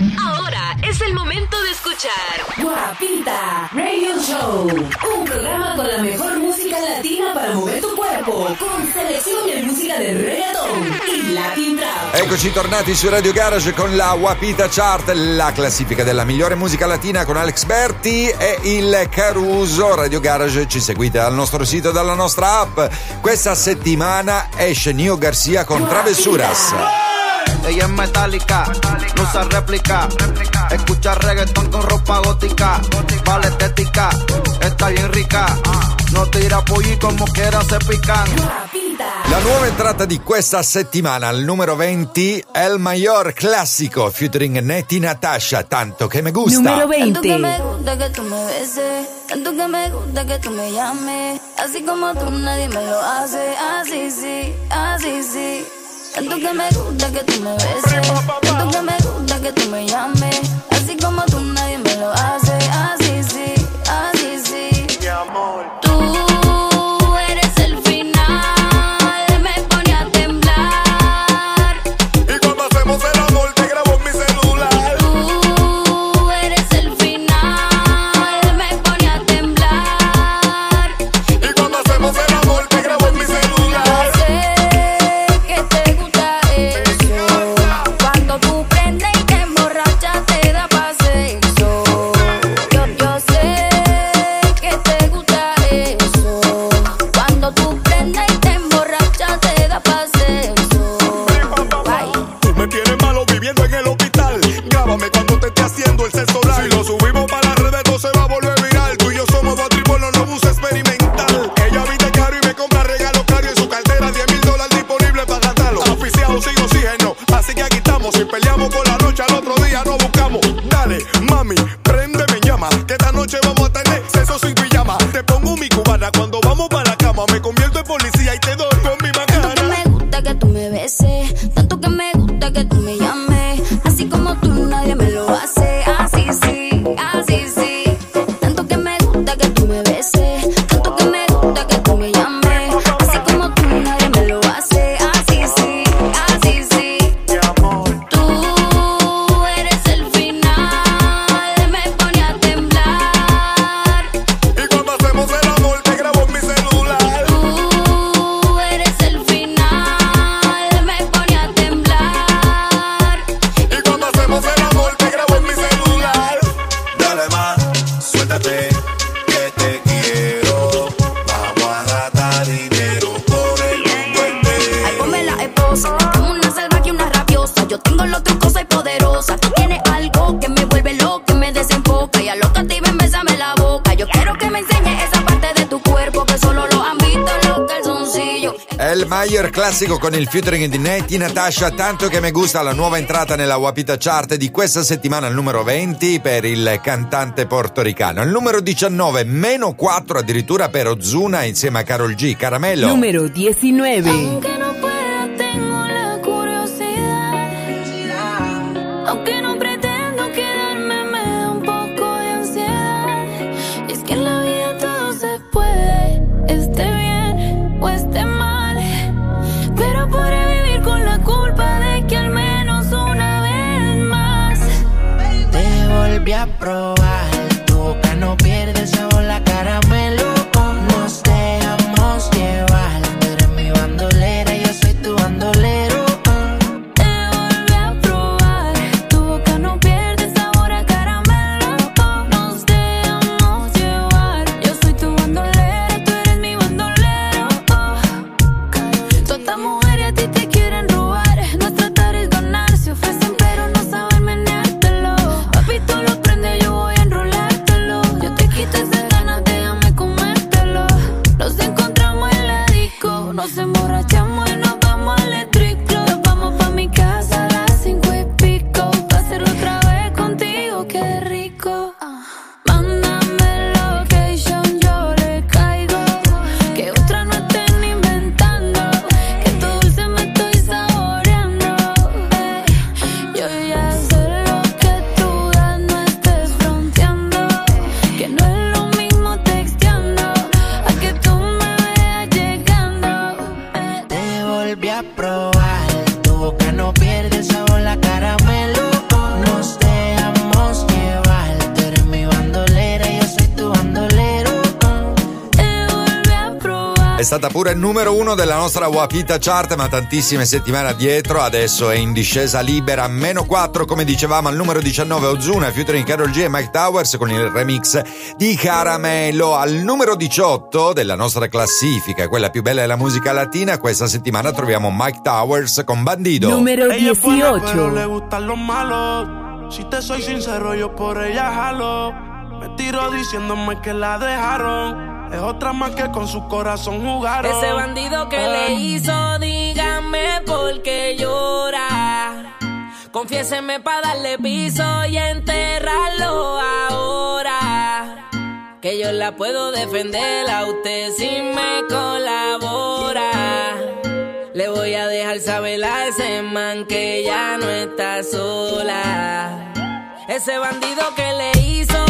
Ahora es el momento de escuchar Guapita Radio Show, un programa con la mejor música latina para mover tu cuerpo, con selección de musica del reggaeton y Latin Trap. Eccoci tornati su Radio Garage con la Guapita Chart, la classifica della migliore musica latina con Alex Berti e il Caruso. Radio Garage ci seguite dal nostro sito e dalla nostra app. Questa settimana esce Nio Garcia con Guapita. Travesuras. Ella es metálica, no usa réplica. Escucha reggaetón con ropa gótica. gótica. Vale estética, uh. está bien rica. No tira pollo y como quiera se pican. La nuova entrata di questa settimana al numero 20 è il Mayor classico featuring Netty Natasha, tanto che me gusta. Numero 20. Tanto que me gusta que tú me beses, tanto que me gusta que tú me llames, así como tú nadie me lo hace, así sí, así sí. Ah, Tanto que me gusta que tú me beses. Tanto que me gusta que tú me llames. Así como tú nadie me lo hace. cayendo en el classico con il featuring di Nettie Natasha, tanto che mi gusta la nuova entrata nella Wapita Chart di questa settimana al numero 20 per il cantante portoricano, al numero 19 meno 4 addirittura per Ozuna insieme a Carol G, Caramello. Numero 19. pro. Numero uno della nostra Wapita Chart, ma tantissime settimane addietro. Adesso è in discesa libera, meno 4, come dicevamo, al numero 19 Ozuna, featuring Carol G e Mike Towers con il remix di Caramello. Al numero 18 della nostra classifica, quella più bella della musica latina, questa settimana troviamo Mike Towers con Bandido. Le 18. gustan los malos. Si te soy sincero, yo por ella jalo. Me tiro diciéndome que la dejaron. Es otra más que con su corazón jugaron. Ese bandido que le hizo, dígame por qué llora. Confiéseme para darle piso y enterrarlo ahora. Que yo la puedo defender a usted si me colabora. Le voy a dejar saber a ese man que ya no está sola. Ese bandido que le hizo,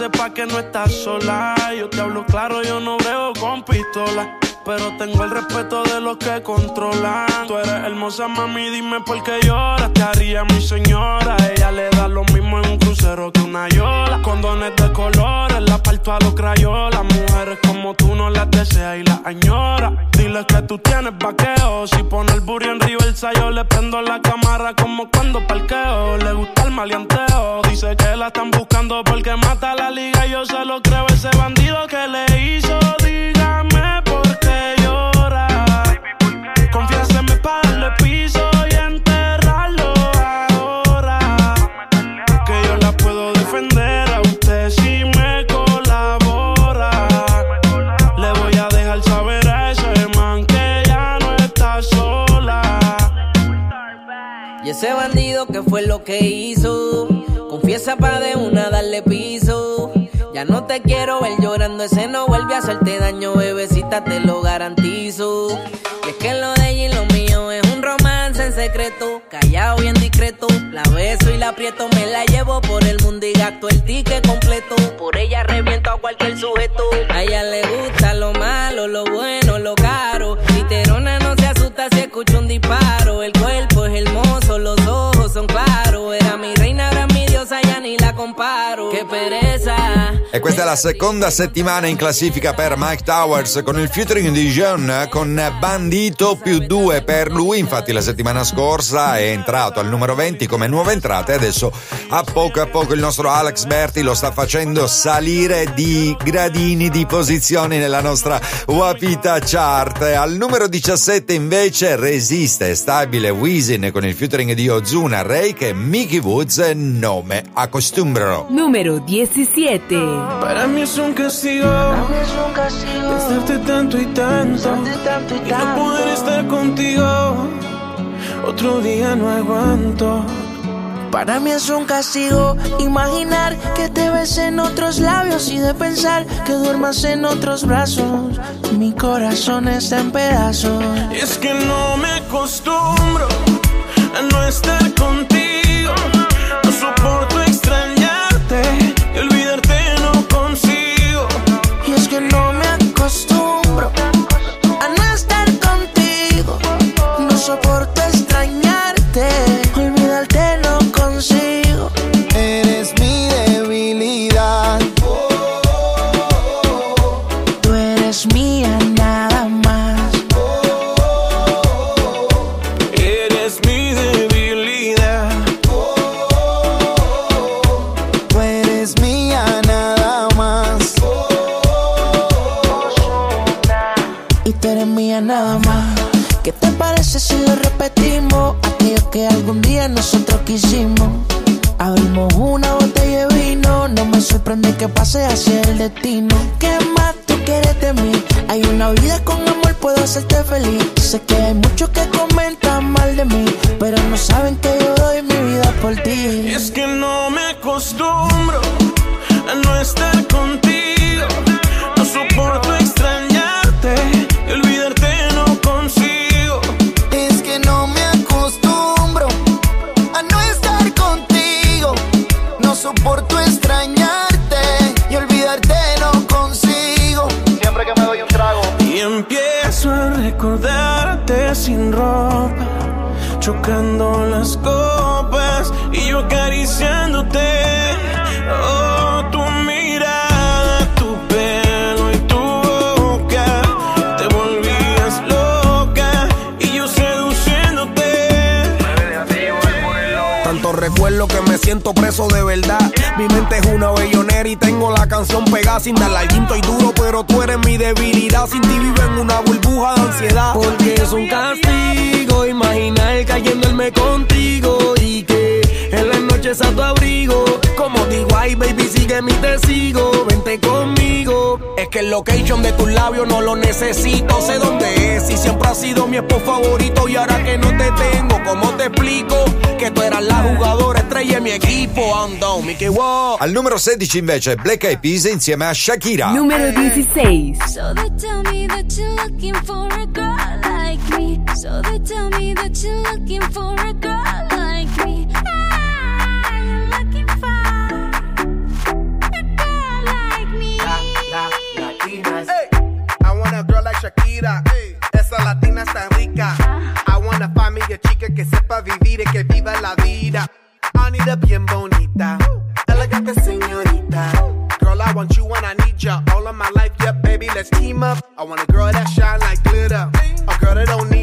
sepa que no estás sola. Yo te hablo claro, yo no brego con pistola. Pero tengo el respeto de los que controlan. Tú eres hermosa, mami, dime por qué lloras. Te haría mi señora. Ella le da lo mismo en un crucero que una yola. Condones de colores, la parto a los crayolas. Mujeres como tú no las deseas y las añora. Dile que tú tienes vaqueo. Si pone el burro en reversa, yo le prendo la cámara como cuando parqueo. Le gusta el maleanteo. Dice que la están buscando porque mata la liga. Yo se lo creo, ese bandido que le hizo. Que hizo. Confiesa pa' de una darle piso. Ya no te quiero ver llorando, ese no vuelve a hacerte daño, bebecita, te lo garantizo. Y es que lo de ella y lo mío es un romance en secreto, callado y en discreto. La beso y la aprieto, me la llevo por el mundo y gasto el ticket completo. Por ella reviento a cualquier sujeto. A ella le gusta lo malo, lo bueno, lo caro. Literona no se asusta si escucha un disparo. El cuerpo es hermoso, ni la comparo. Qué pereza. E questa è la seconda settimana in classifica per Mike Towers con il featuring di Jean con Bandito più 2 per lui. Infatti la settimana scorsa è entrato al numero 20 come nuova entrata e adesso a poco a poco il nostro Alex Berti lo sta facendo salire di gradini di posizioni nella nostra Wapita Chart. Al numero 17 invece resiste stabile Wisin con il featuring di Ozuna, Rake e Mickey Woods nome acostumbrano. Número 17. Para mí es un castigo. Pensarte tanto y tanto. Y no poder estar contigo. Otro día no aguanto. Para mí es un castigo imaginar que te ves en otros labios y de pensar que duermas en otros brazos. Mi corazón está en pedazos. Y es que no me acostumbro a no estar contigo. Siento preso de verdad. Mi mente es una bellonera y tengo la canción pegada sin darle al quinto y duro, pero tú eres mi debilidad. Sin ti vivo en una burbuja de ansiedad. Porque es un castigo imaginar cayéndome contigo y noches a tu abrigo. Como digo, ay baby, sigue mi testigo, vente conmigo. Es que el location de tus labios no lo necesito, sé dónde es. Y siempre has sido mi esposo favorito. Y ahora que no te tengo, ¿cómo te explico? Que tú eras la jugadora estrella de mi equipo. Ando, Mickey Wow. Al numero 16 invece Black Eyed Peas insieme a Shakira. Número 16. So they tell me that you're looking for a girl like me. So they tell me that you're looking for a girl like me. Girl. Esa latina está rica. I wanna find me a chica que sepa vivir y que viva la vida. Anita bien bonita, elegante señorita. Girl, I want you and I need ya all of my life. Yeah, baby, let's team up. I want a girl that shine like glitter, a girl that don't need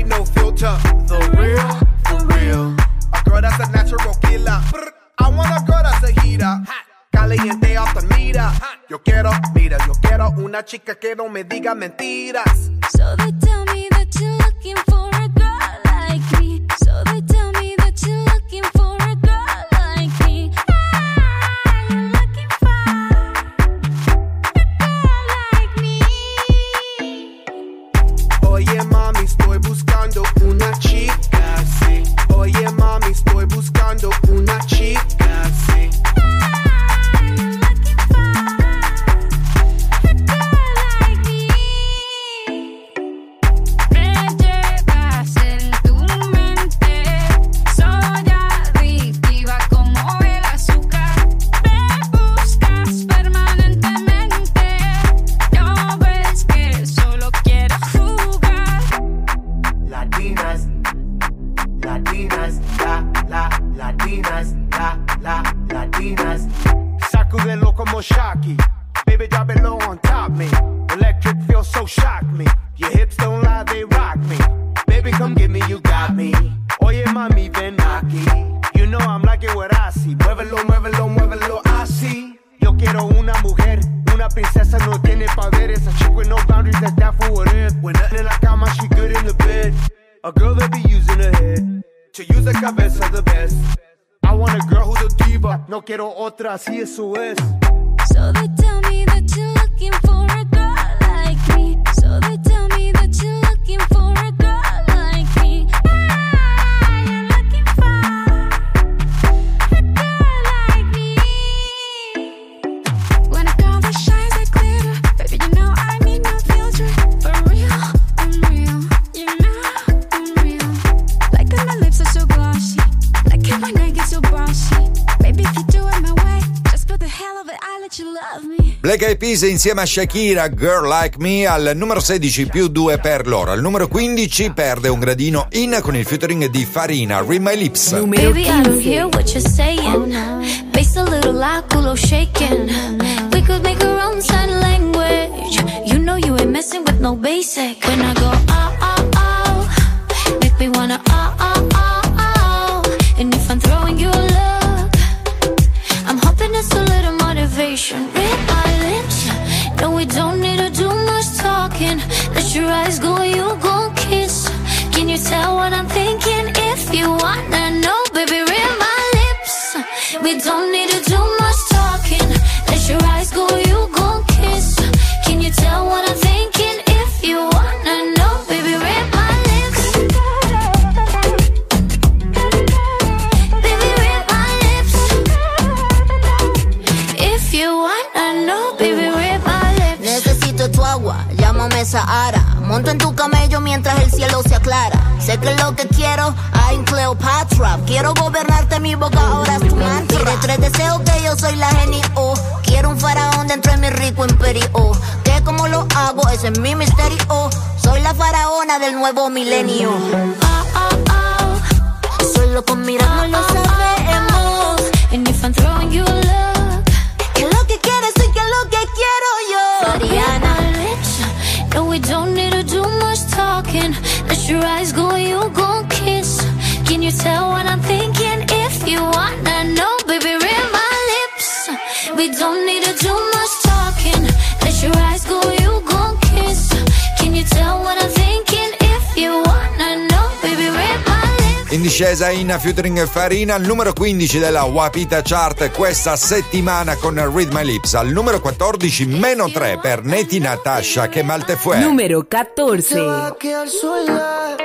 Caliente off the mira. Yo quiero, mira, yo quiero una chica que no me diga mentiras. So they tell me that you're looking for Black Eyed Peas insieme a Shakira, Girl Like Me, al numero 16 più 2 per loro. Al numero 15 perde un gradino in con il featuring di Farina, Read My Lips. Baby, I don't hear what you're saying. Face a little like culo shaking. We could make our own sign language. You know you ain't messing with no basic. When I go, oh, oh, oh, make me wanna, oh, tell what I'm thinking? If you wanna Sé que lo que quiero, I'm Cleopatra. Quiero gobernarte, mi boca ahora es tu mantra. De tres deseos que yo soy la genio. Quiero un faraón dentro de mi rico imperio. Que como lo hago, ese es mi misterio. Soy la faraona del nuevo milenio. Solo con mirarnos lo sabemos. And if I'm throwing you love, Que lo que quieres y que lo que quiero yo. Mariana. no, we don't need to do much talking. Let your eyes go, you gon' kiss. Can you tell what I'm thinking? If you wanna know, baby, read my lips. We don't need to discesa in featuring Farina al numero 15 della Wapita Chart questa settimana con Read My Lips. Al numero 14 meno 3 per Neti Natasha che malte Se va 14. a quedar sola,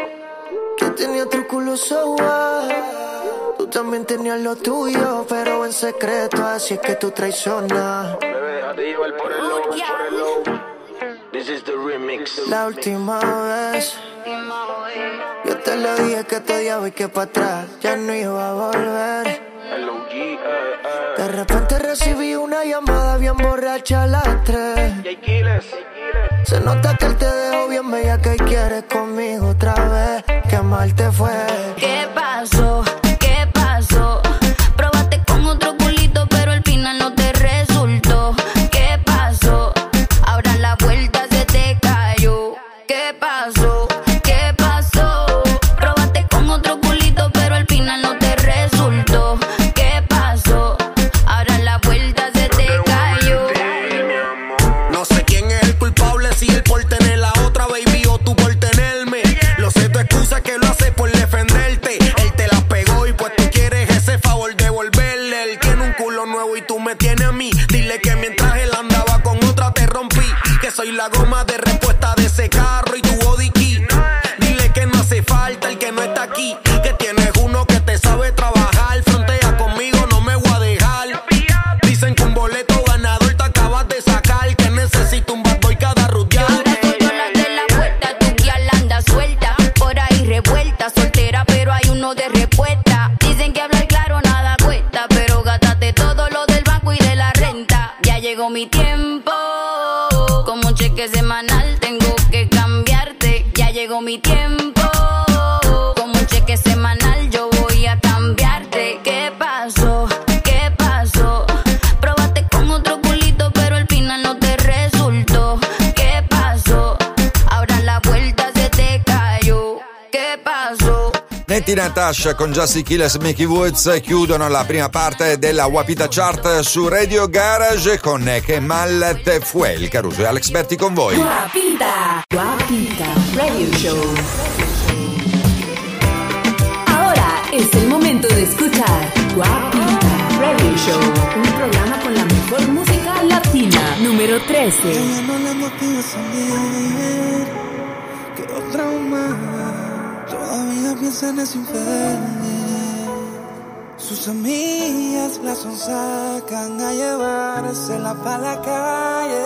que tenía otro culo? Tú también tenías lo tuyo, pero en secreto, así es que tú traicionas. La última vez, yo te lo dije que te odiaba y que para atrás ya no iba a volver. De repente recibí una llamada bien borracha a las tres. Se nota que él te dejó bien bella que quieres conmigo otra vez. Qué mal te fue. ¿Qué pasó? ¿Qué pasó? Natasha con Justy Killers e Mickey Woods chiudono la prima parte della Wapita Chart su Radio Garage con Che mal te fue il Caruso e Alex Berti con voi. Guapita. Guapita Radio Show. Ahora es el momento de escuchar Guapita Radio Show. Un programa con la mejor música latina. Número 13. Ella piensa en ese infeliz. Sus amigas la sonsacan a llevársela para la calle.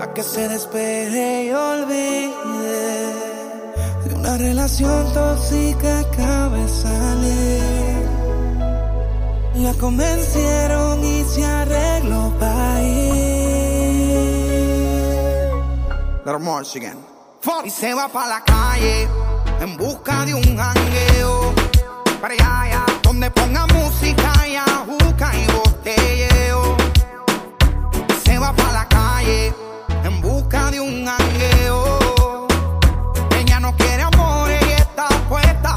A que se despeje y olvide de una relación tóxica acaba de salir. La convencieron y se arregló para ir. Little more again. Y se va pa' la calle en busca de un jangueo. Para allá, donde ponga música y ajuca y botelleo. Se va pa' la calle en busca de un jangueo. Ella no quiere amor y está puesta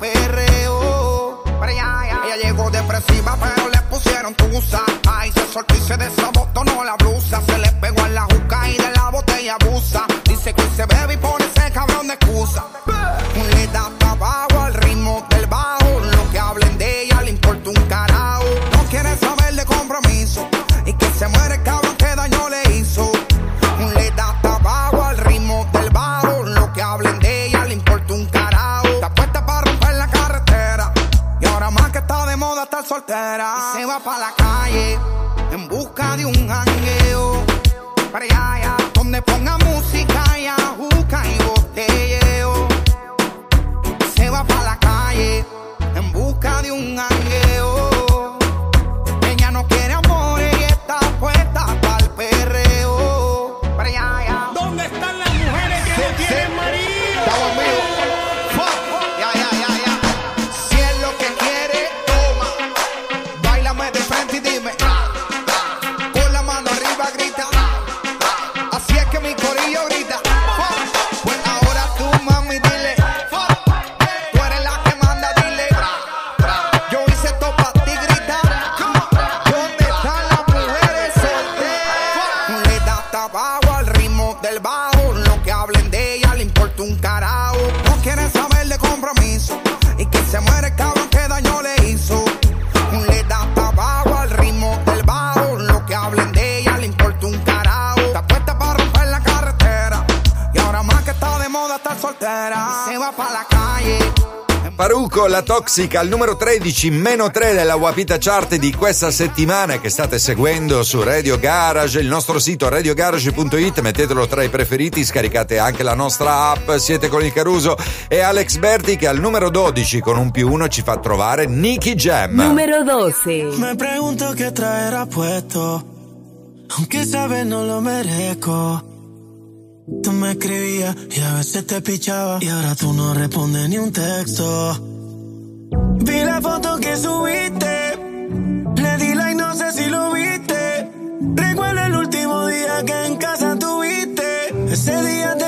perreo. Para allá, allá. Ella llegó depresiva, pero le pusieron tusa. Ay, se soltó y se desabotonó la del bajo, lo que hablen de ella le importa un carajo. Paruco, la toxica, al numero 13, meno 3 della Wapita Chart di questa settimana che state seguendo su Radio Garage, il nostro sito radiogarage.it, mettetelo tra i preferiti, scaricate anche la nostra app, siete con il Caruso e Alex Berti che al numero 12 con un più uno ci fa trovare Nicky Jam. Número 12. Me pregunto qué traerá puesto, aunque sabes no lo merezco. Tú me escribías y a veces te pichaba y ahora tú no respondes ni un texto. Vi la foto que subiste, le di like, no sé si lo viste. Recuerdo el último día que en casa tuviste, ese día te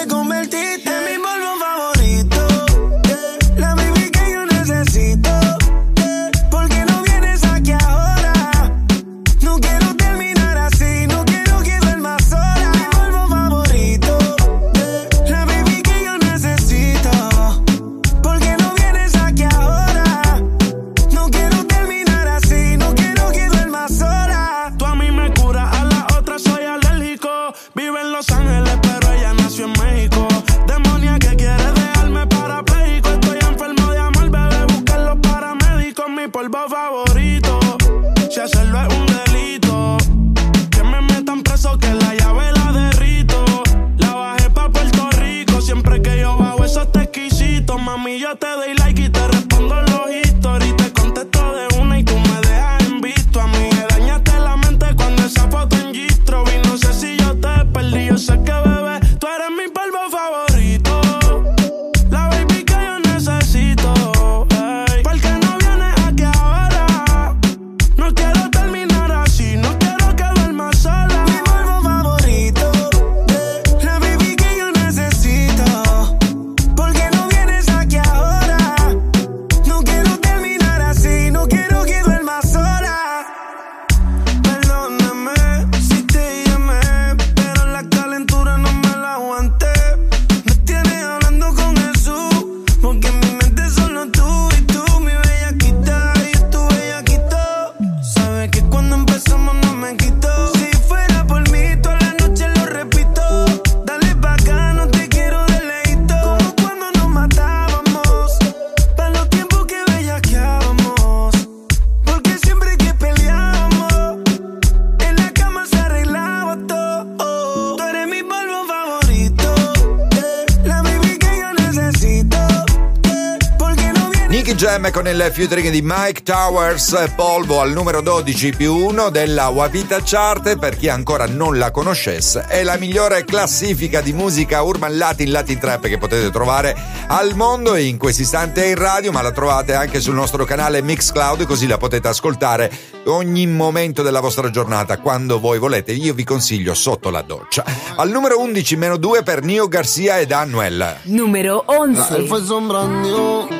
Jam con il featuring di Mike Towers, Polvo al numero 12 più 1 della Wapita Chart, per chi ancora non la conoscesse, è la migliore classifica di musica urban latin, latin trap che potete trovare al mondo e in questo istante è in radio, ma la trovate anche sul nostro canale Mixcloud, così la potete ascoltare ogni momento della vostra giornata, quando voi volete. Io vi consiglio sotto la doccia. Al numero 11 meno 2 per Nio Garcia ed Anuel. Número La 11.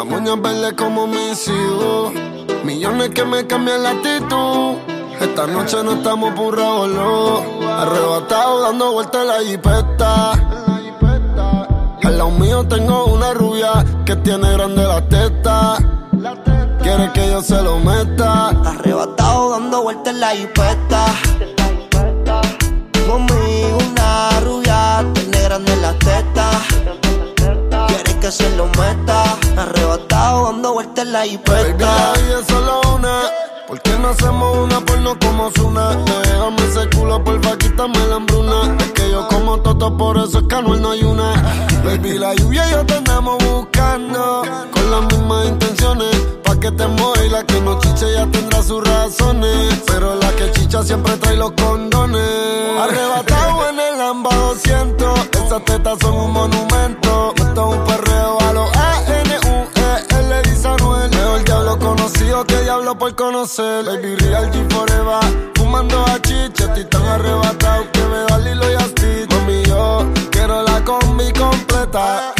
La moña verde como mis hijos. Millones que me cambian la actitud. Esta noche no estamos por revolú. Arrebatado dando vueltas en la jipeta. Al lado mío tengo una rubia que tiene grande la teta. Quiere que yo se lo meta. Arrebatado dando vueltas en la jipeta. Conmigo una rubia, tiene grande las tetas. Que se lo meta. Arrebatado dando vueltas en la Baby, jipeta. la vida es solo una. ¿Por qué no hacemos una porno como Zuna? Déjame ese culo, porfa, quítame la hambruna. Es que yo como toto, por eso es que Anuel no hay una. Baby, la lluvia y yo te andamos buscando. Con las mismas intenciones. Pa' que te mueva y la que no chiche ya tendrá sus razones. Pero la que chicha siempre trae los condones. Arrebatado en el Lamba 200. Esas tetas son un monumento. Un perreo a los A-N-U-E-L, dice Anuel. Mejor diablo conocido que diablo por conocer. Baby Real G Forever. Fumando a chicha, estoy tan arrebatado que me da Lilo y a Stitch. Mami, yo quiero la combi completa.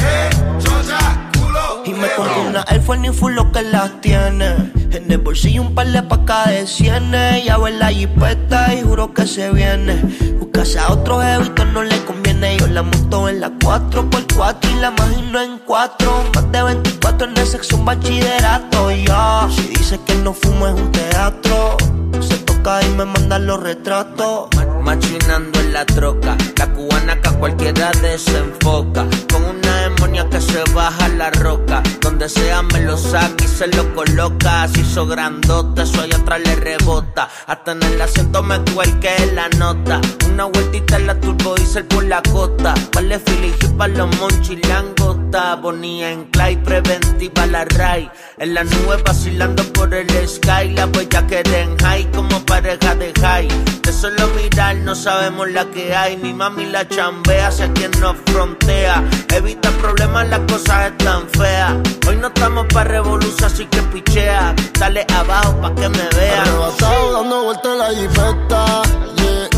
Y me pongo una Force ni full lo que las tiene. En el bolsillo un par de pacas de cienes. Ya ve la jipeta y juro que se viene. Buscase a otro jevito no le conviene. viene, yo la monto en la 4x4 y la imagino en 4. Más de 24 en el un bachillerato. Y ya, si dice que no fumo es un teatro. Se toca y me manda los retratos. Machinando en la troca, la cubana que a cualquiera desenfoca. Con una demonia que se baja la roca. Donde sea me lo saca y se lo coloca. Si hizo grandote, eso allá atrás le rebota. Hasta en el asiento me cuelque la nota. Una vueltita en la turbo diesel por la costa. Vale Philly para los monchis langota. Bonía en clay, preventiva la ray. En la nube vacilando por el sky. La huella que den high como pareja de high. De solo mirar no sabemos la que hay. Mi mami la chambea hacia quien nos frontea. Evita problemas, las cosas están feas. Hoy no estamos para revolución, así que pichea. Dale abajo pa' que me vean. Arrebatado dando vueltas en la jipeta, yeah.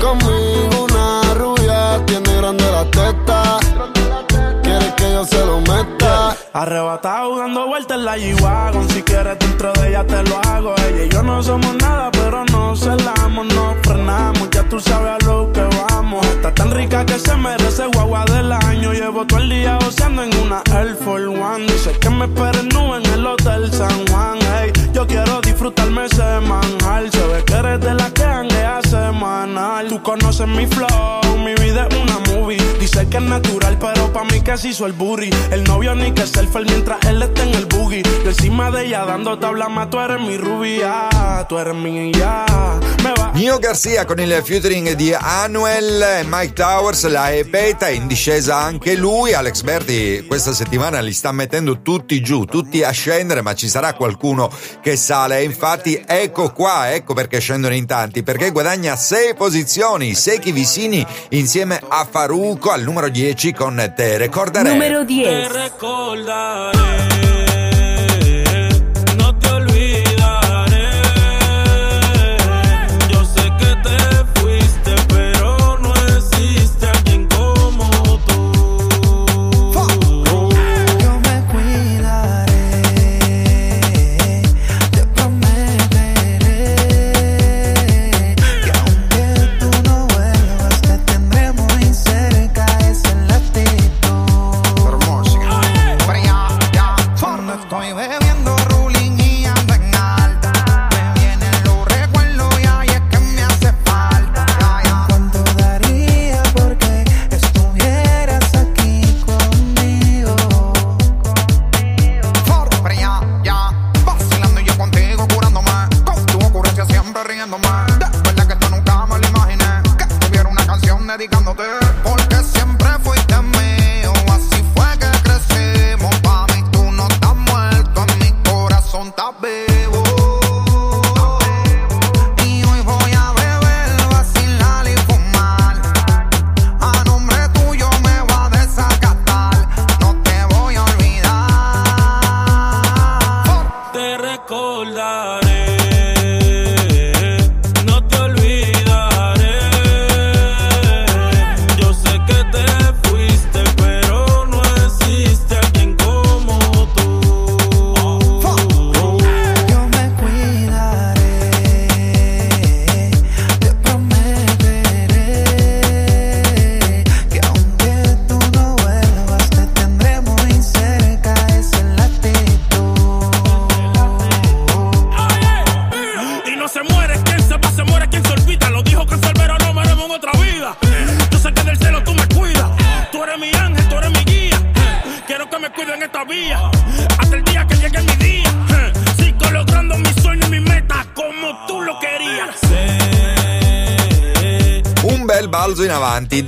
Conmigo una rubia tiene grande la teta. Quiere que yo se lo meta. Arrebatado dando vueltas en la G-Wagon Si quieres dentro de ella te lo hago Ella y yo no somos nada pero no celamos No ya tú sabes a lo que vamos. Está tan rica que se merece guagua del año. Llevo todo el día oceando en una Air Force One. Dice que me esperen en el Hotel San Juan. Hey, yo quiero disfrutarme ese manjar. Se ve que eres de la que hanguea semanal. Tú conoces mi flow, mi vida es una movie. Dice que es natural pero pa' mí que se hizo el booty. El novio ni que selfie mientras él está en el boogie. Yo encima de ella dando tabla más Tú eres mi rubia, tú eres mi ya. Me va. Nio Garcia con il featuring di Anuel, Mike Towers, la Ebeta, in discesa anche lui. Alex Berti questa settimana li sta mettendo tutti giù, tutti a scendere, ma ci sarà qualcuno che sale. E infatti ecco qua, ecco perché scendono in tanti, perché guadagna 6 posizioni, Seki Vicini insieme a Faruco al numero 10 con Te Recordaré. Numero 10. Te recordaré,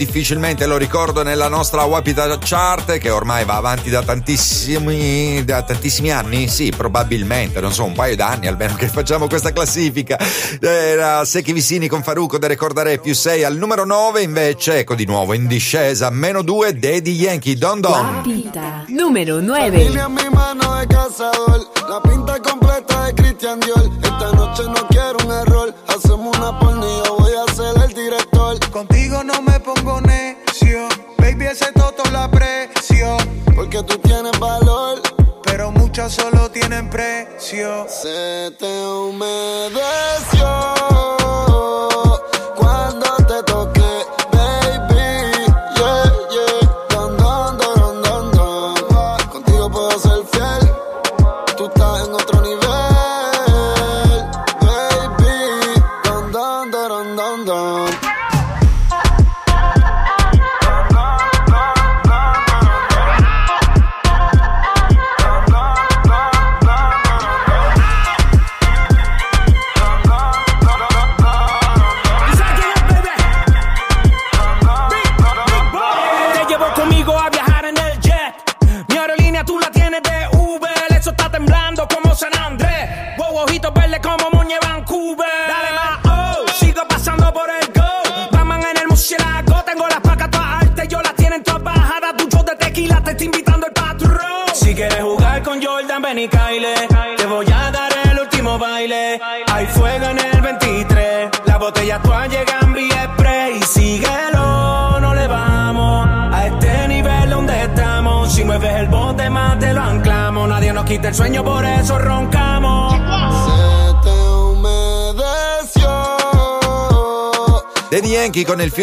difficilmente lo ricordo nella nostra Wapita Chart che ormai va avanti da tantissimi, da tantissimi anni, sì probabilmente, non so, un paio d'anni almeno che facciamo questa classifica. Era Secchi Vicini con Faruco da ricordare più 6 al numero 9 invece, ecco di nuovo in discesa, meno 2 Daddy Yankee, Don Don. Pita. Número 9. Línea en mi mano de cazador, la pinta completa de Christian Dior. Esta noche no quiero un error, hacemos una porno y yo voy a. Contigo no me pongo necio, baby ese toto la aprecio. Porque tú tienes valor, pero muchas solo tienen precio. Se te humedeció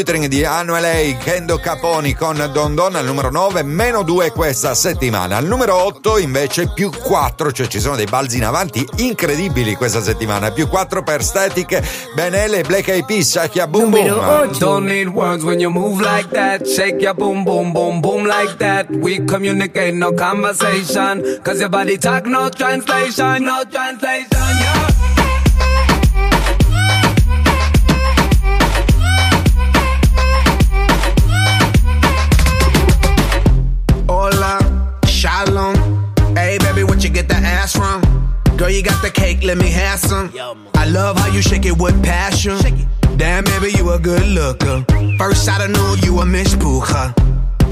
featuring di Annual Kendo Caponi con Don Don al numero 9, meno 2 questa settimana. Al numero 8 invece più 4, cioè ci sono dei balzi in avanti incredibili questa settimana. Più 4 per Static, Benele Black Eyed Peas, Shakia Boom Boom. Don't need words when you move like that. Shake your boom, boom, boom, boom like that. We communicate, no conversation. Cause your body talk, no translation, no translation, let me have some. I love how you shake it with passion. Damn, baby, you a good looker. First I knew you a Miss Puja.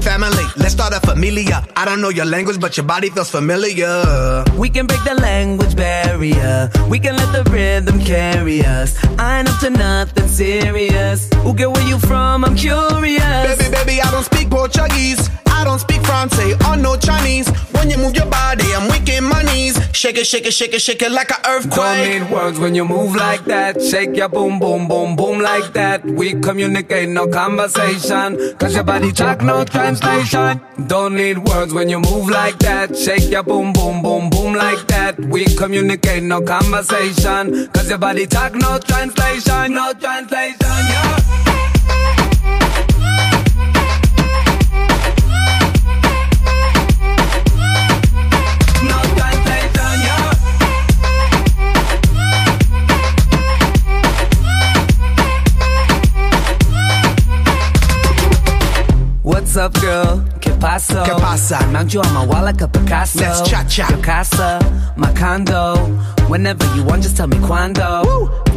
Family, let's start a familia. I don't know your language, but your body feels familiar. We can break the language barrier. We can let the rhythm carry us. I ain't up to nothing serious. Who get where you from? I'm curious. Baby, baby, I don't speak Portuguese. I don't speak Francais or oh, no Chinese. When you move your body, I'm weak in my knees. Shake it, shake it, shake it, shake it like an earthquake. Don't need words when you move like that. Shake your boom, boom, boom, boom like that. We communicate, no conversation. Cause your body talk, no translation. Don't need words when you move like that. Shake your boom, boom, boom, boom like that. We communicate, no conversation. Cause your body talk, no translation, no translation, What's up, girl? ¿Qué pasa? ¿Qué pasa? Mount you on my wall like a Picasso. Let's cha-cha. Your casa, my condo. Whenever you want, just tell me cuando.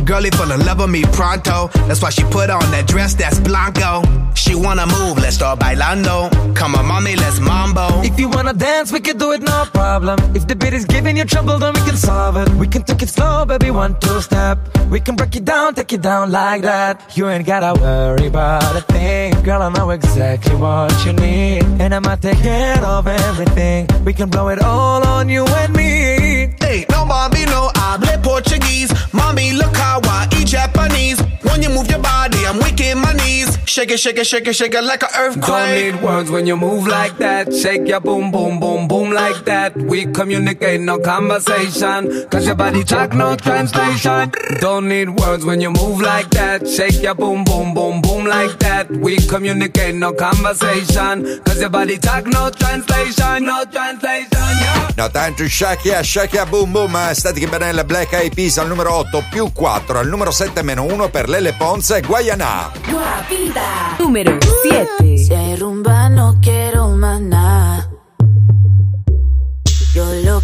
Girlie fell in love with me pronto. That's why she put on that dress that's blanco. She wanna move, let's start bailando. Come on, mommy, let's mambo. If you wanna dance, we can do it, no problem. If the beat is giving you trouble, then we can solve it. We can take it slow, baby, one, two step. We can break it down, take it down like that. You ain't gotta worry about a thing. Girl, I know exactly what you need. And I'ma take care of everything. We can blow it all on you and me. Hey, no, hable Portuguese. Mommy, look how I eat Japanese. When you move your body, I'm weak in my knees. Shake it, shake it, shake it, shake it like an Don't earthquake. need words when you move like that. Shake your boom, boom, boom, boom like that. We communicate, no conversation. Cause your body talk, no translation. Don't need words when you move like that. Shake your boom, boom, boom, boom like that. We communicate, no conversation. Cause your body talk, no translation, no translation, yeah. No, tanto Shakia, Shakia Boom Boom, Static Benella, Black Eyed Peas al numero 8, più 4, al numero 7 meno 1 per Lele Ponce, Guayana. Guapita. Número 7.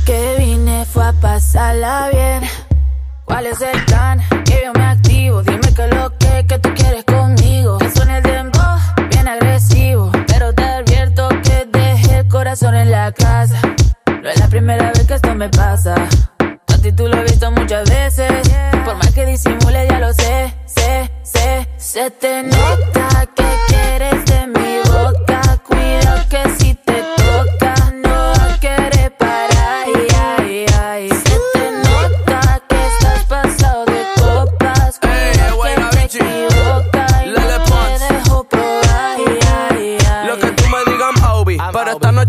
Que vine fue a pasarla bien. ¿Cuál es el plan? Que yo me activo. Dime que lo que, que tú quieres conmigo. Que suene el dembow, bien agresivo. Pero te advierto que dejé el corazón en la casa. No es la primera vez que esto me pasa. A ti tú lo has visto muchas veces. Por más que disimule, ya lo sé, sé, sé. Se te nota que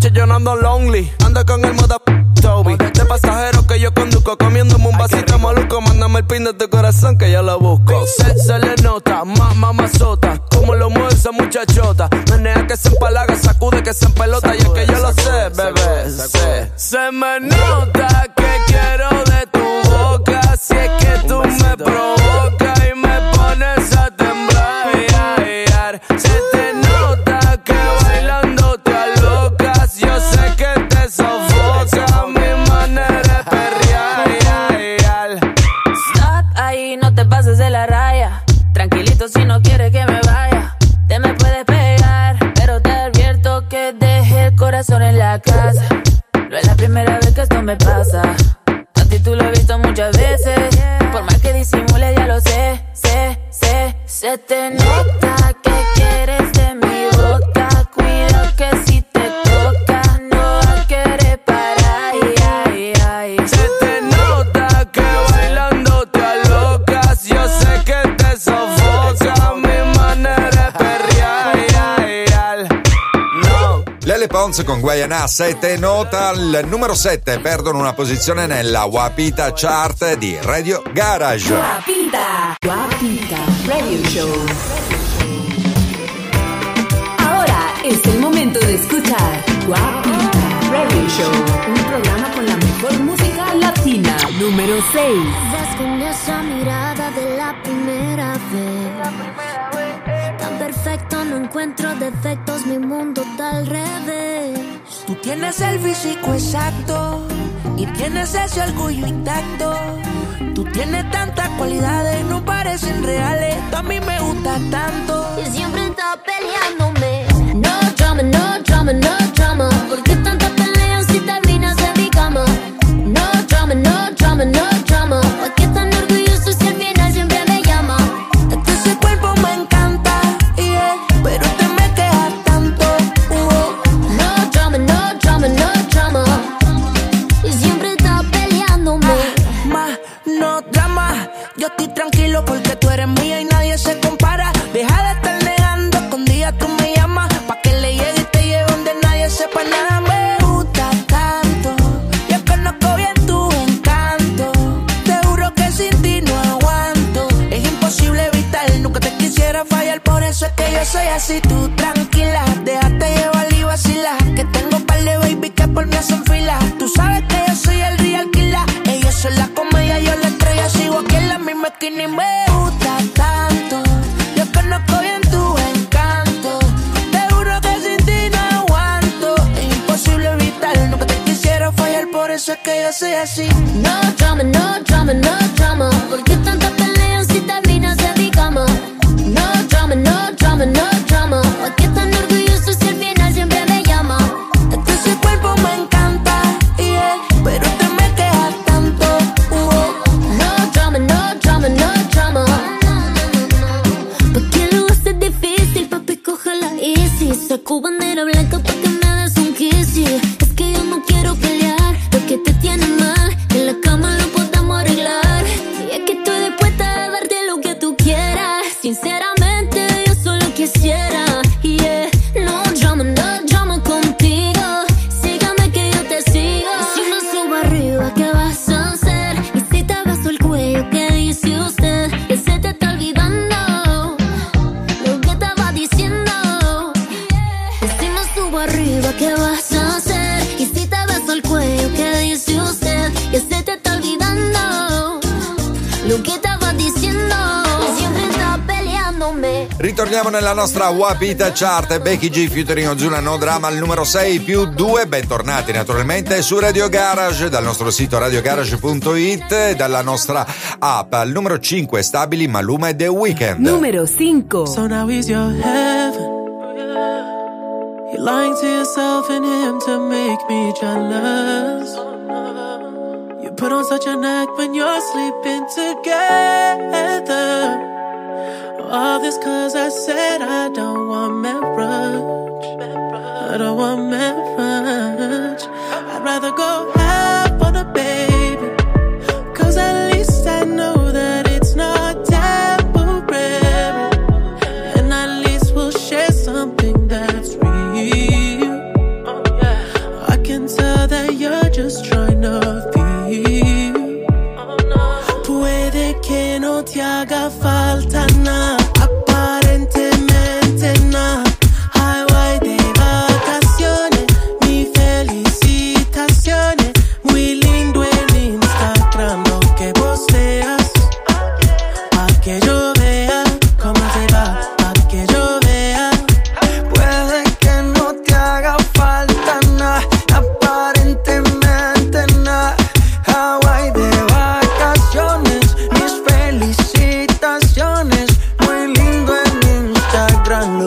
noche yo no ando lonely. Ando con el moda Toby. De pasajero que yo conduzco. Comiéndome un vasito maluco. Mándame el pin de tu corazón que yo lo busco. Se, se le nota, más mamazota. Como lo mueve esa muchachota. Menea que se empalaga, sacude que se empelota. Y es que yo lo sé, bebé. sé. Se me nota Con Guayana 7 nota al numero 7 perdono una posizione nella Wapita Chart di Radio Garage. Wapita, Wapita Radio Show. Ora è il momento di escuchar Wapita Radio Show, un programma con la mejor música latina. Numero 6. Vas con esa mirada de la primera vez. La primera vez perfecto, no encuentro defectos, mi mundo está al revés. Tú tienes el físico exacto y tienes ese orgullo intacto. Tú tienes tantas cualidades, no parecen reales, tú a mí me gusta tanto. Y siempre está peleándome. No drama, no drama, no drama. mango arriba, ¿qué vas a hacer? Y si te beso el cuello, ¿qué dice usted? Que se te está olvidando lo que estaba diciendo. Ritorniamo nella nostra Wapita Chart. Becky G, Futuring Ozuna, No Drama al numero 6 più 2. Bentornati naturalmente su Radio Garage, dal nostro sito radiogarage.it e dalla nostra app. Al numero 5 stabili Maluma e The Weeknd. Numero 5 So now is your heaven. You're lying to yourself and him to make me jealous. You put on such an act when you're sleeping together. All this cause I said I don't want marriage. I don't want marriage. I'd rather go out. altan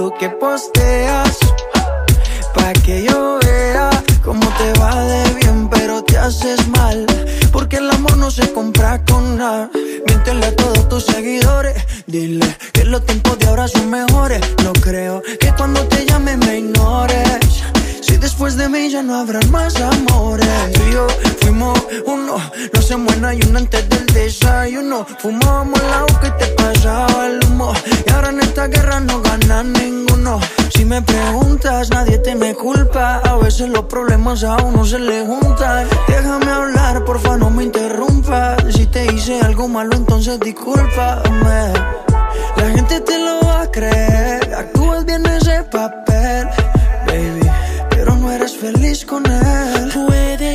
lo que posteas. Pa' que yo vea cómo te va de bien, pero te haces mal. Porque el amor no se compra con nada. Míntele a todos tus seguidores. Dile que los tiempos de ahora son mejores. No creo que cuando te llames me ignores. Si después de mí ya no habrán más amores. Tú y yo fuimos uno, no se muera y uno antes del desayuno. Fumábamos agua que te pasaba el humo. Y ahora en esta guerra no gana ninguno. Si me preguntas, nadie te me culpa. A veces los problemas a uno se le juntan. Déjame hablar, porfa, no me interrumpas. Si te hice algo malo, entonces discúlpame. La gente te lo va a creer. Actúas bien ese papel, eres feliz con él. Puede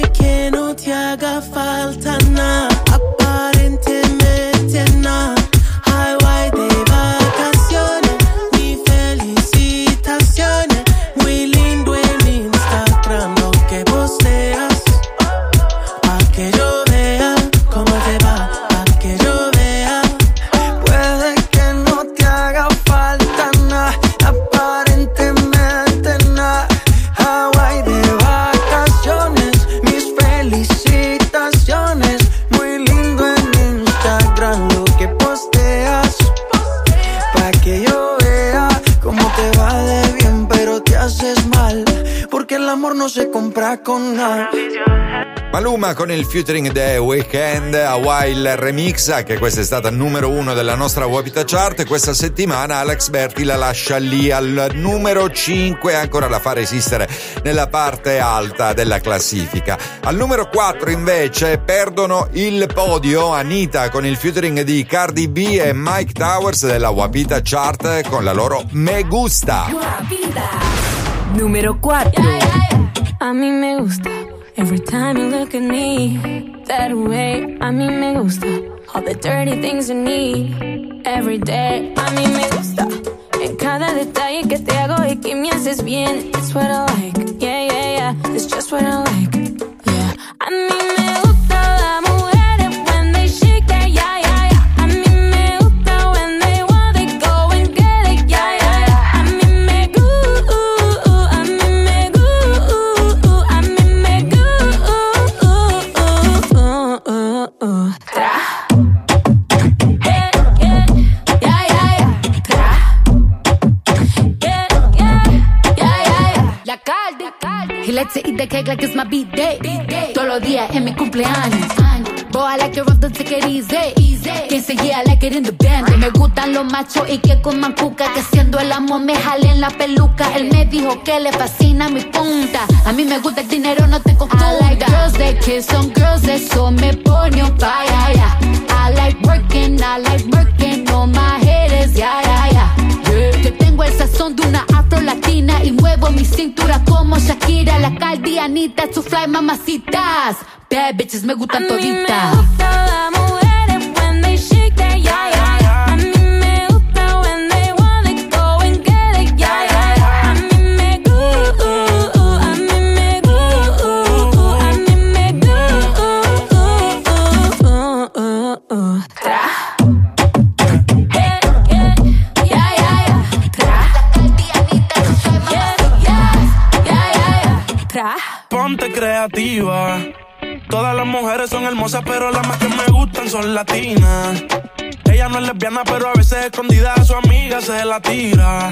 compra con nada. Maluma con il featuring The Weekend Hawaii il remix che questa è stata numero uno della nostra Wapita Chart questa settimana Alex Berti la lascia lì al numero 5 ancora la fa resistere nella parte alta della classifica al numero 4 invece perdono il podio Anita con il featuring di Cardi B e Mike Towers della Wapita Chart con la loro Me Gusta Número 4. A mí me gusta every time you look at me that way. A mí me gusta all the dirty things you need every day. A mí me gusta en cada detalle que te hago y que me haces bien. It's what I like, yeah, yeah, yeah. It's just what I like, yeah. A mí me gusta las To eat the cake like it's my B-day. Todos los días es mi cumpleaños. Boy, I like it rough, don't take it easy. Se yeah, I like it in the band. Me gustan los machos y que coman cuca. Que siendo el amor me jalen la peluca. Él me dijo que le fascina mi punta. A mí me gusta el dinero, no te confundas. I like girls that kiss on girls, eso me pone on fire. yeah. I like working, I like working on my yeah, yeah. Yeah. Tengo el sazón de una afro latina y muevo mi cintura como Shakira, la caldianita, su fly mamacitas. Bad bitches me gustan toditas. Las mujeres when they shake that, yeah, yeah, yeah. Hermosas, pero las más que me gustan son latinas. Ella no es lesbiana, pero a veces escondida a su amiga se la tira.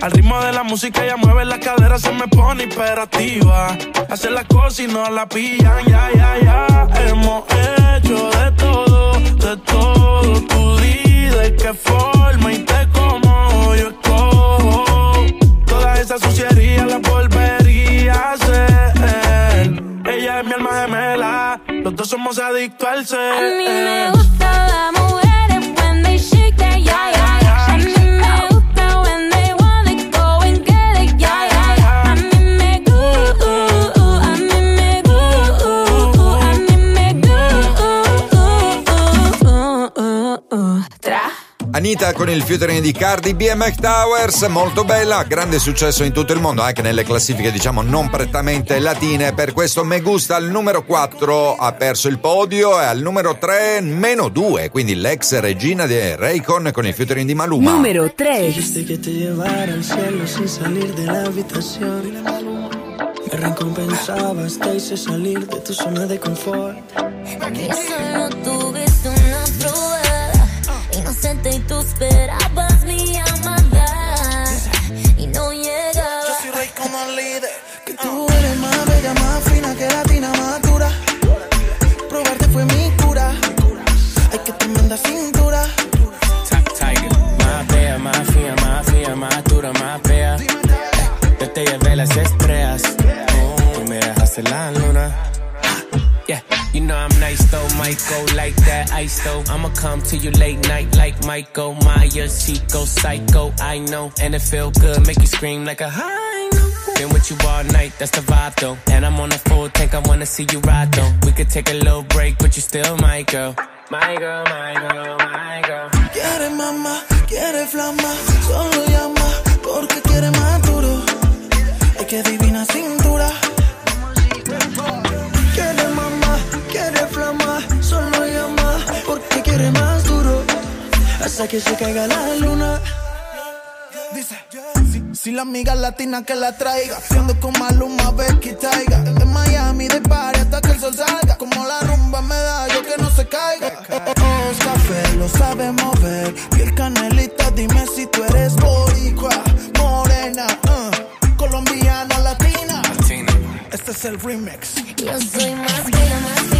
Al ritmo de la música ella mueve la cadera, se me pone hiperactiva. Hace las cosas y no la pillan, ya, ya, ya. Hemos hecho de todo, de todo. Tú di de qué forma y te como yo escojo. Toda esa suciería la volvería a hacer. Ella es mi alma gemela, los dos somos adictos al ser. A mí me gusta las Anita con il featuring di Cardi B e Towers, molto bella, grande successo in tutto il mondo, anche nelle classifiche diciamo non prettamente latine, per questo Me Gusta al numero 4 ha perso il podio e al numero 3 meno 2, quindi l'ex regina di Raycon con il featuring di Maluma. Número 3. Dijiste que te llevara al cielo sin salir de la habitación. Me recompensabas, y tú esperabas mi llamada y no llegaba. Yo soy rey como el líder. Que tú eres más bella, más fina que latina, más dura. Probarte fue mi cura. Hay que tremenda cintura. Más bella, más fina, más fina, más dura, más bella. Yo te llevé las estrellas. Oh, tú me dejaste la luna. Yeah, you know I'm nice though, might go like that ice though. I'ma come to you late night Michael Myers, Chico, Psycho, I know. And it feel good, make you scream like a high. Been with you all night, that's the vibe though. And I'm on a full tank, I wanna see you ride though. We could take a little break, but you still my girl. My girl, my girl, my girl. Quiere mamá, quiere flama, solo llama porque quiere más duro. Ay, que divina cintura. Hasta que se caiga la luna. Dice, si, si la amiga latina que la traiga, siendo con Maluma, Becky Taiga. En Miami de party hasta que el sol salga. Como la rumba me da, yo que no se caiga. Oh, café, lo sabe mover. Piel canelita, dime si tú eres boricua, morena, uh, colombiana, latina. Este es el remix. Yo soy más bella, más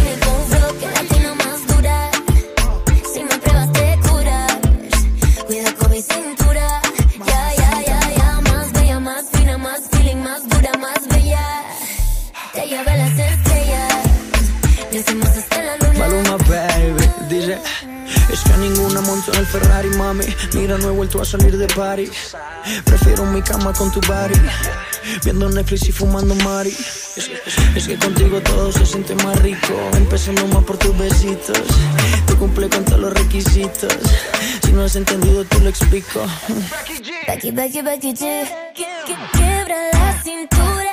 cintura. Ya, ya. Maluma, baby, dice Es que a ninguna monto en el Ferrari, mami. Mira, no he vuelto a salir de party Prefiero mi cama con tu body. Viendo Netflix y fumando Mari es, que contigo todo se siente más rico Empezando más por tus besitos Te cumple con todos los requisitos Si no has entendido, te lo explico Becky, Becky, Becky G. Que- que- Quiebra la cintura.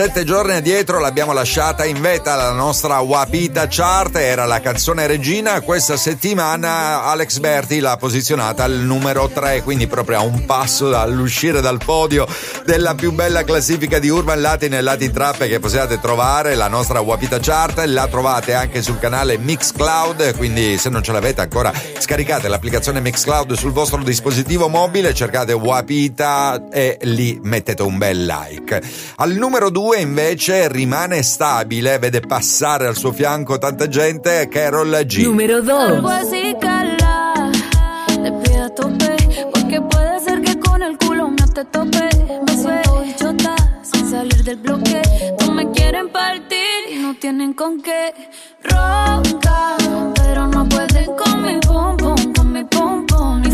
Sette giorni addietro l'abbiamo lasciata in vetta alla nostra Wapita Chart, era la canzone regina. Questa settimana Alex Berti l'ha posizionata al numero 3, quindi proprio a un passo dall'uscire dal podio della più bella classifica di Urban Latin e Latin Trap che possiate trovare, la nostra Wapita Chart. La trovate anche sul canale Mixcloud, quindi se non ce l'avete ancora scaricate l'applicazione Mixcloud sul vostro dispositivo mobile, cercate Wapita e lì mettete un bel like. Al numero 2 invece rimane stabile, vede passare al suo fianco tanta gente, Carol G. Número 2. Algo así, cala. Te pide a tope. Porque puede ser que con el culo no te tope. Me siento bichota sin salir del bloque. No me quieren partir y no tienen con qué. Ronca, pero no pueden con mi pum pum, con mi pum pum.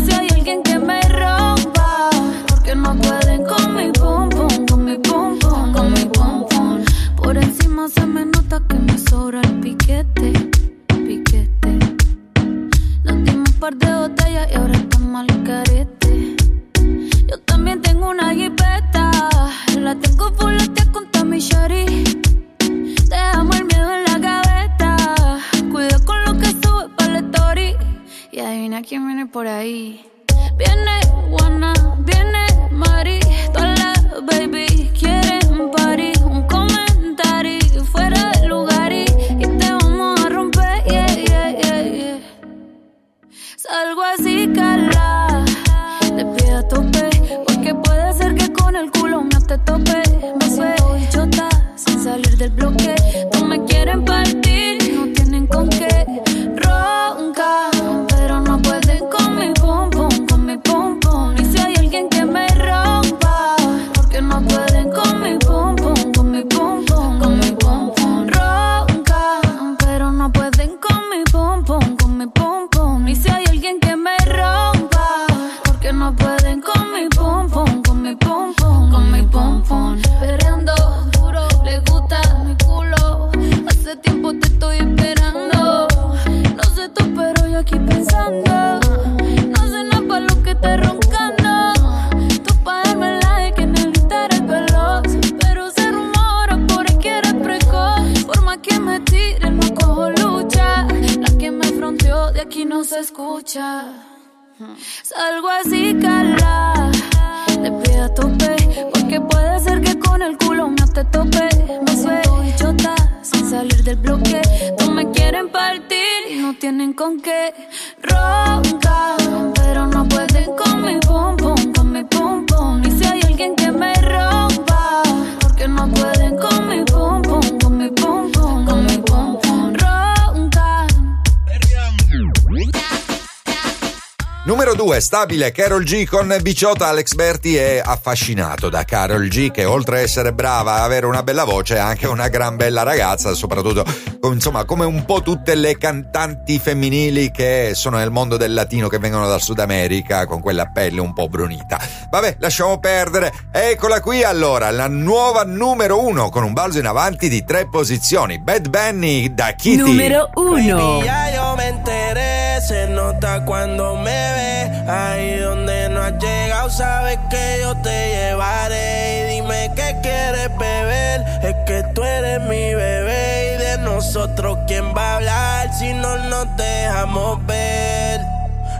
Salgo así, cala, de pie a tope, porque puede ser que con el culo no te tope. Me suelto chota, sin salir del bloque. No me quieren partir y no tienen con qué. Ronca, pero no pueden con mi pum con mi pum. Y si Numero 2, stabile Carol G con Biciota. Alex Berti è affascinato da Carol G, che oltre a essere brava, avere una bella voce, è anche una gran bella ragazza, soprattutto insomma, come un po' tutte le cantanti femminili che sono nel mondo del latino, che vengono dal Sud America, con quella pelle un po' brunita. Vabbè, lasciamo perdere. Eccola qui allora, la nuova numero 1 con un balzo in avanti di tre posizioni. Bad Bunny da Kitty. Numero 1. Se nota cuando me ve. Ahí donde no has llegado, sabes que yo te llevaré. Y dime qué quieres beber, es que tú eres mi bebé. Y de nosotros, ¿quién va a hablar si no nos dejamos ver?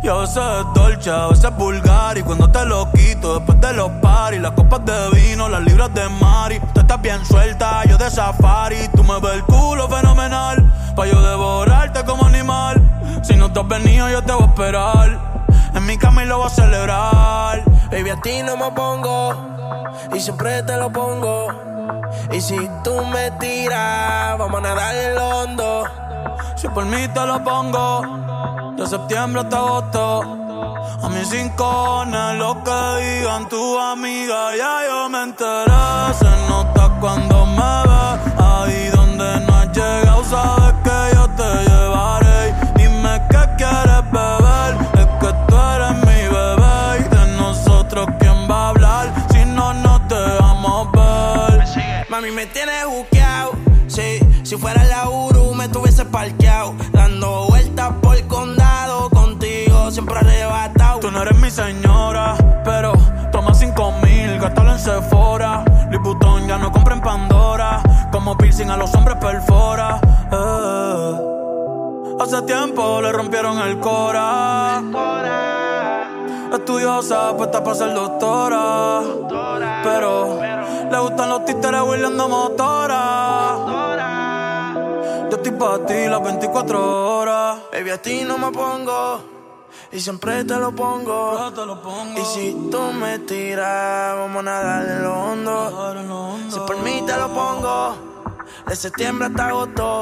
Y a veces es dolce, a veces es vulgar Y cuando te lo quito, después de los paris Las copas de vino, las libras de mari Tú estás bien suelta, yo de safari Tú me ves el culo fenomenal Pa' yo devorarte como animal Si no te has venido, yo te voy a esperar. En mi cama y lo voy a celebrar. Baby, a ti no me pongo y siempre te lo pongo. Y si tú me tiras, vamos a nadar el hondo. Si por mí te lo pongo De septiembre hasta agosto. A mis rincones Lo que digan tus amigas Ya yo me enteré. Se nota cuando me ves Ahí donde no has llegado Sabes que yo te llevaré Mami, me tienes juqueado. Sí, si fuera la Uru, me tuviese parqueado. Dando vueltas por el condado. Contigo siempre arrebatado. Tú no eres mi señora, pero toma cinco mil, gástalo en Sephora. Liputón ya no compra en Pandora, como piercing a los hombres perfora. Eh. Hace tiempo le rompieron el cora. Estudiosa, puesta para ser doctora. Pero le gustan los títeres huirleando motora. Yo estoy para ti las 24 horas. Baby, a ti no me pongo. Y siempre te lo pongo. Y si tú me tiras, vamos a nadar en lo hondo. Si por mí te lo pongo. De septiembre hasta agosto.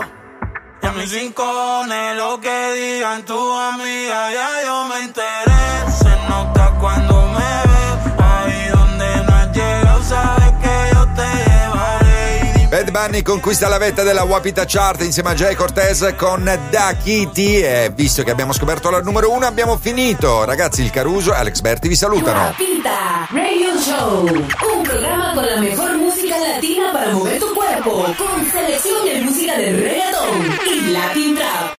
Y a mis rincones, lo que digan tus amigas, ya yo me enteré. Se nota cuando Bad Bunny conquista la vetta della Wapita Chart insieme a Jay Cortez con Da Kitty e visto che abbiamo scoperto la numero uno abbiamo finito. Ragazzi, il Caruso e Alex Berti vi salutano. Guapita Radio Show, un programa con la mejor música latina para mover tu cuerpo, con selección de música de reggaeton y latin trap.